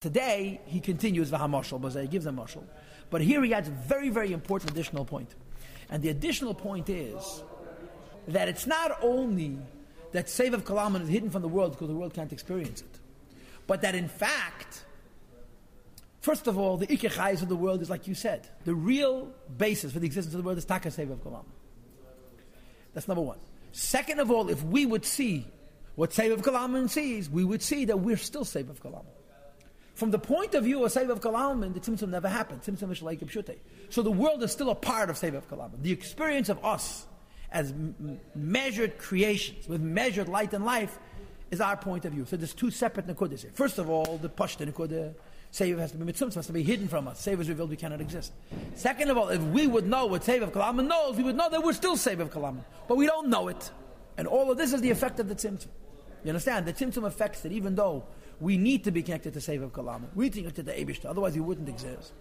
Today, he continues the Hamashal, but he gives a mashal. But here he adds a very, very important additional point. And the additional point is that it's not only that Save of Kalaman is hidden from the world because the world can't experience it, but that in fact, first of all, the Ikechais of the world is like you said. The real basis for the existence of the world is Taka Save of Kalaman. That's number one. Second of all, if we would see what Save of Kalaman sees, we would see that we're still Save of Kalaman. From the point of view of Sevav Kalaman, the Tzimtzum never happened. Tzimtzum is like So the world is still a part of Sevav Kalaman. The experience of us as m- measured creations with measured light and life is our point of view. So there's two separate Nakudas here. First of all, the Pashta Nakudah, Sevav has to be has to be hidden from us. Sevav is revealed, we cannot exist. Second of all, if we would know what Sevav Kalaman knows, we would know that we're still Sevav Kalaman. But we don't know it. And all of this is the effect of the Tzimtzum. You understand? The Tzimtzum affects it, even though we need to be connected to Sevav Kalam. We need to connected to the Abishta, otherwise he wouldn't exist.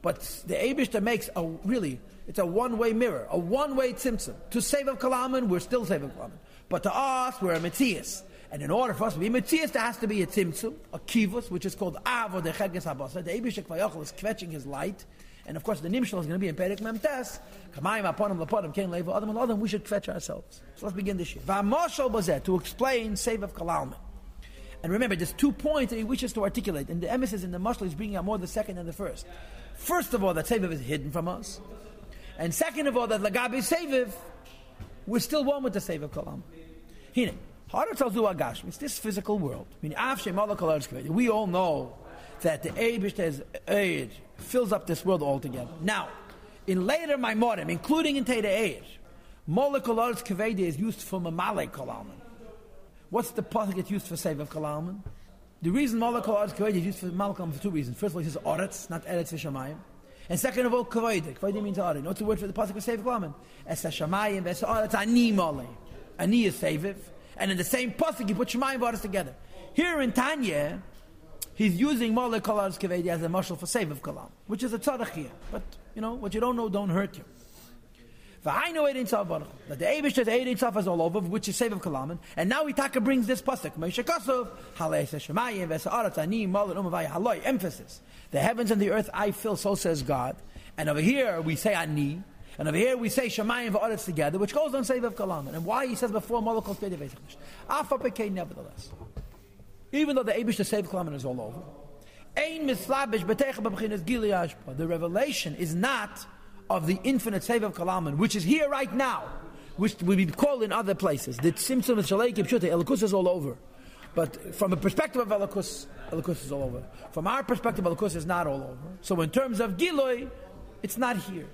But the Abishta makes a really, it's a one-way mirror, a one-way tzimtzum. To Sevav Kalaman, we're still Sevav Kalaman. But to us, we're a Matthias. And in order for us to be Matthias, there has to be a tzimtzum, a kivus, which is called Avo de Cheges Habasa. The Abishta Kvayachal is quenching his light. And of course, the Nimshal is going to be in Perek Memtes. Kamayim aponim laponim, ken levo adam adam. We should fetch ourselves. So let's begin this year. V'amoshal bazet, to explain Sevav Kalaman. And remember, there's two points that he wishes to articulate. And the emphasis in the Mashal is bringing out more the second than the first. First of all, that Seviv is hidden from us. And second of all, that Lagabi Seviv, we're still one with the Seviv Kalam. Hine, harder tells you Agash, it's this physical world. We all know that the Eid fills up this world altogether. Now, in later Maimorim, including in Teda Eid, Molekul Kaveda is used for Mamale Kalaman. What's the pasuk that's used for save of? The reason Malakal Aretz Kavod is used for Malakal for two reasons. First of all, he says Aretz, not Eretz Vishamayim. And second of all, Kavod. Kavod means Aretz. What's the word for the pasuk of save of? Es Hashamayim, Es Aretz, Ani Male. Ani is Saviv. And in the same pasuk, you put Shemayim and together. Here in Tanya, he's using Malakal Aretz Kavod as a marshal for save of Kalam, which is a tzadach here. But, you know, what you don't know don't hurt you. I know Ein Tzav Baruch. That the Eivish says Ein Tzav is all over, which is Save of Kalaman. And now Itaka brings this pasuk. Moshe Kosov, Halei Shemayim, Vesa'arat, Ani, Mal, and Umavai, Haloi. Emphasis. The heavens and the earth I fill, so says God. And over here we say Ani. And over here we say Shemayim v'Aretz together, which goes on Save of Kalaman. And why he says before Malakol Kvedei Vesachmish. Afa Pekei, nevertheless. Even though the Eivish the Save Kalaman is all over. Ein mislabish b'techa b'bchinas gili The revelation is not of the infinite save of Kalaman, which is here right now, which we call in other places. The Tzimtzum of Shalei Kipshute, Elikus is all over. But from a perspective of Elikus, Elikus is all over. From our perspective, Elikus is not all over. So in terms of Giloi, it's not here.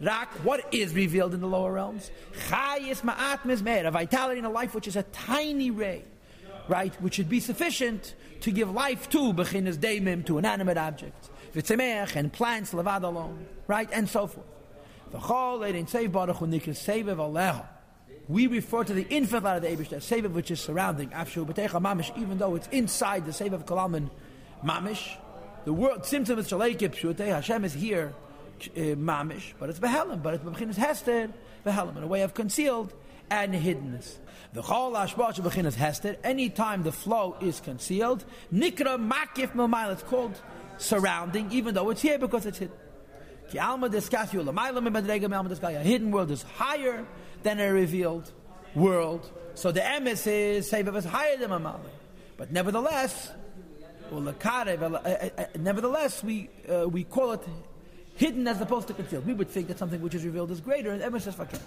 Rak, what is revealed in the lower realms? Chayis ma'at mizmer, a vitality in a life which is a tiny ray, right? Which should be sufficient to give life to, bechinas daimim, to an animate object v'tzemeach, and plants levad alone, right, and so forth. We refer to the infinite light of the Eibush, the Seviv which is surrounding Afshu B'techa Mamish, even though it's inside the Seviv Kalaman Mamish. The word symptom is Shaleikib Shute, Hashem is here uh, Mamish, but it's Behelim, but it's Bechinas Hester, Behelim, in a way of concealed and hiddenness. The Chol Ashbach Bechinas Hester, anytime the flow is concealed, Nikra Makif Mamayl, it's called surrounding, even though it's here because it's hidden. A hidden world is higher than a revealed world. So the emes is Sevav is higher than Mamali. But nevertheless, uh, uh, uh, nevertheless, we uh, we call it hidden as opposed to concealed. We would think that something which is revealed is greater, and emes is fakir.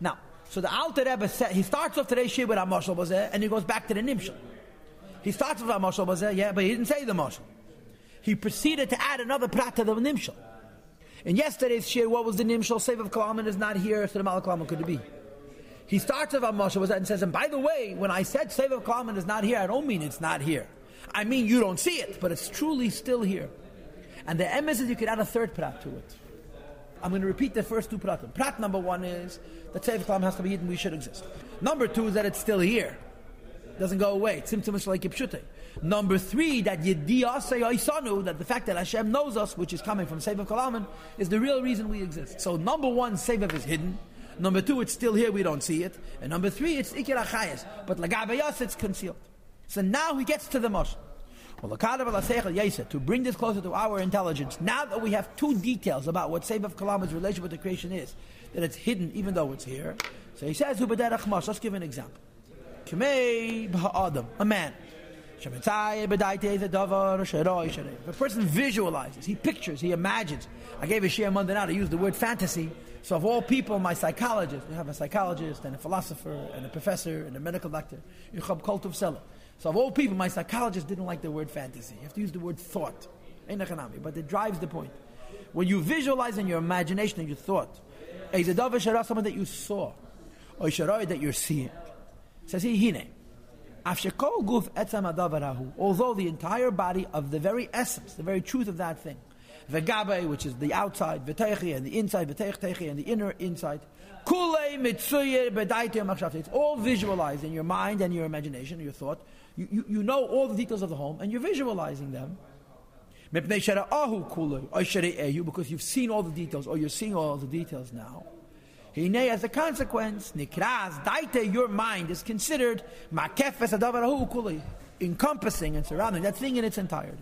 Now, so the Alter Rebbe said, he starts off today's shir with Amashal and he goes back to the Nimshal. He starts with Amashal yeah, but he didn't say the Mashal he proceeded to add another prat to the nimshal. In yesterday's shir, what was the nimshal? Save of Kalaman is not here, so the Malak Kalaman could it be? He starts with Moshe was that and says, and by the way, when I said Save of Kalaman is not here, I don't mean it's not here. I mean you don't see it, but it's truly still here. And the emes is you could add a third prat to it. I'm going to repeat the first two pratim. Prat number one is that Save of Kalaman has to be hidden, we should exist. Number two is that it's still here. Doesn't go away. Tzimtzum like Yipshute. Number three, that Yediyasei that the fact that Hashem knows us, which is coming from Sevav Kalaman, is the real reason we exist. So number one, Sevav is hidden. Number two, it's still here, we don't see it. And number three, it's Ikir Achayas. But Lagabayas, it's concealed. So now he gets to the Mosh. Well, to bring this closer to our intelligence, now that we have two details about what Seif of Kalama's relation with the creation is, that it's hidden even though it's here. So he says, let's give an example. A man. If a person visualizes, he pictures, he imagines. I gave a share Monday night, I used the word fantasy. So of all people, my psychologist, we have a psychologist and a philosopher and a professor and a medical doctor, Yuchab Koltov Seller. So of all people, my psychologist didn't like the word fantasy. You have to use the word thought. But it drives the point. When you visualize in your imagination and your thought, something that you saw, or that you're seeing. Says he, hine. Although the entire body of the very essence, the very truth of that thing, Vegabe, which is the outside, V'teichi, and the inside, V'teich and the inner inside, It's all visualized in your mind and your imagination, your thought. You, you, you know all the details of the home, and you're visualizing them. Because you've seen all the details, or you're seeing all the details now. As a consequence, nikraz, daite, your mind is considered makefes adavarahu encompassing and surrounding that thing in its entirety.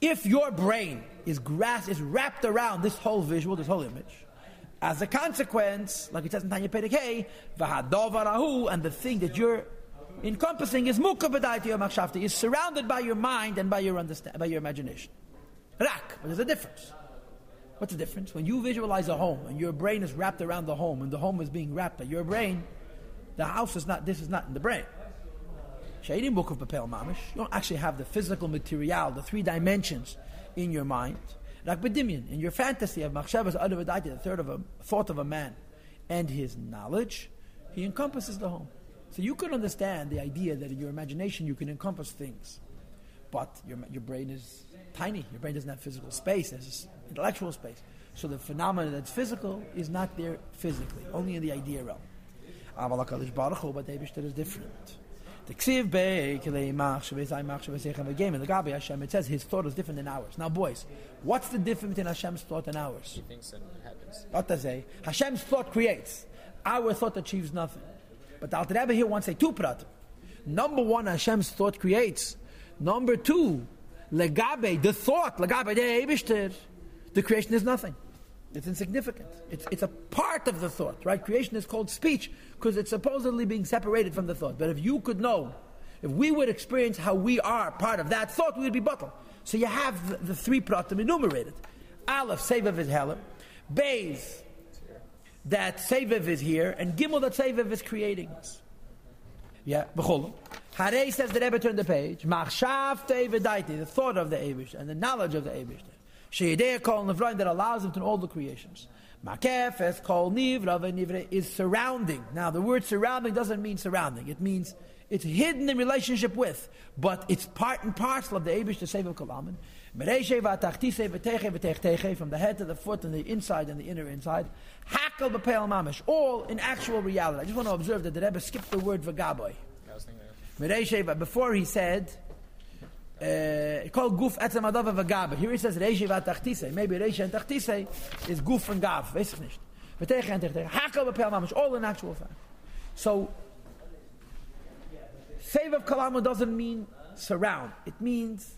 If your brain is grass is wrapped around this whole visual, this whole image, as a consequence, like it says in Tanya Perikei, v'hadovarahu, and the thing that you're encompassing is mukabadaiti is surrounded by your mind and by your understand, by your imagination. Rak, but there's a difference. What's the difference? When you visualize a home and your brain is wrapped around the home and the home is being wrapped by your brain, the house is not, this is not in the brain. Shaidim book of Papel Mamish, you don't actually have the physical material, the three dimensions in your mind. Like Bedimian, in your fantasy of Machshavas Adavadaiti, the third of a thought of a man and his knowledge, he encompasses the home. So you could understand the idea that in your imagination you can encompass things. But your, your brain is tiny. Your brain doesn't have physical space. There's intellectual space. So the phenomenon that's physical is not there physically, only in the idea realm. But Eibishter is different. The Ksiv Bey, the Gabi Hashem, it says his thought is different than ours. Now, boys, what's the difference between Hashem's thought and ours? He thinks it happens. What does say? Hashem's thought creates. Our thought achieves nothing. But the Alter Rebbe here wants a two prat. Number one, Hashem's thought creates. Number two, legabe, the thought, legabe de Eibishter, the creation is nothing. It's insignificant. It's, it's a part of the thought, right? Creation is called speech because it's supposedly being separated from the thought. But if you could know, if we would experience how we are part of that thought, we would be bottled. So you have the, the three pratim enumerated. Aleph, Sevav is Helam. Beis, that Sevav is here. And Gimel, that Sevav is creating us. Yeah, B'cholim. Harei says the Rebbe turned the page. Machshav the thought of the Abish and the knowledge of the Abish. Sheyedei kol nivra that allows him to know all the creations. Makefes kol nivra v'nivre is surrounding. Now the word surrounding doesn't mean surrounding. It means it's hidden in relationship with, but it's part and parcel of the Abish, the Sev of Kalaman. From the head to the foot and the inside and the inner inside. Hakel b'peil mamish. All in actual reality. I just want to observe that the Rebbe skipped the word v'gaboy. Before he said, uh, called guf etzem adav v'gav. Here he says reishi v'atachtise. Maybe reishi and tachtise is guf and gav. Weiß ich nicht. V'teiche and techteiche. Hakel v'pel mamish. All in actual fact. So, save of kalama doesn't mean surround. It means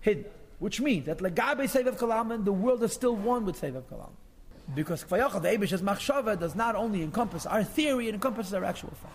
hidden. Which means that legabe save of kalama, the world is still one with save of kalama. Because Kvayachal, the Abish's machshava, does not only encompass our theory, it encompasses our actual fact.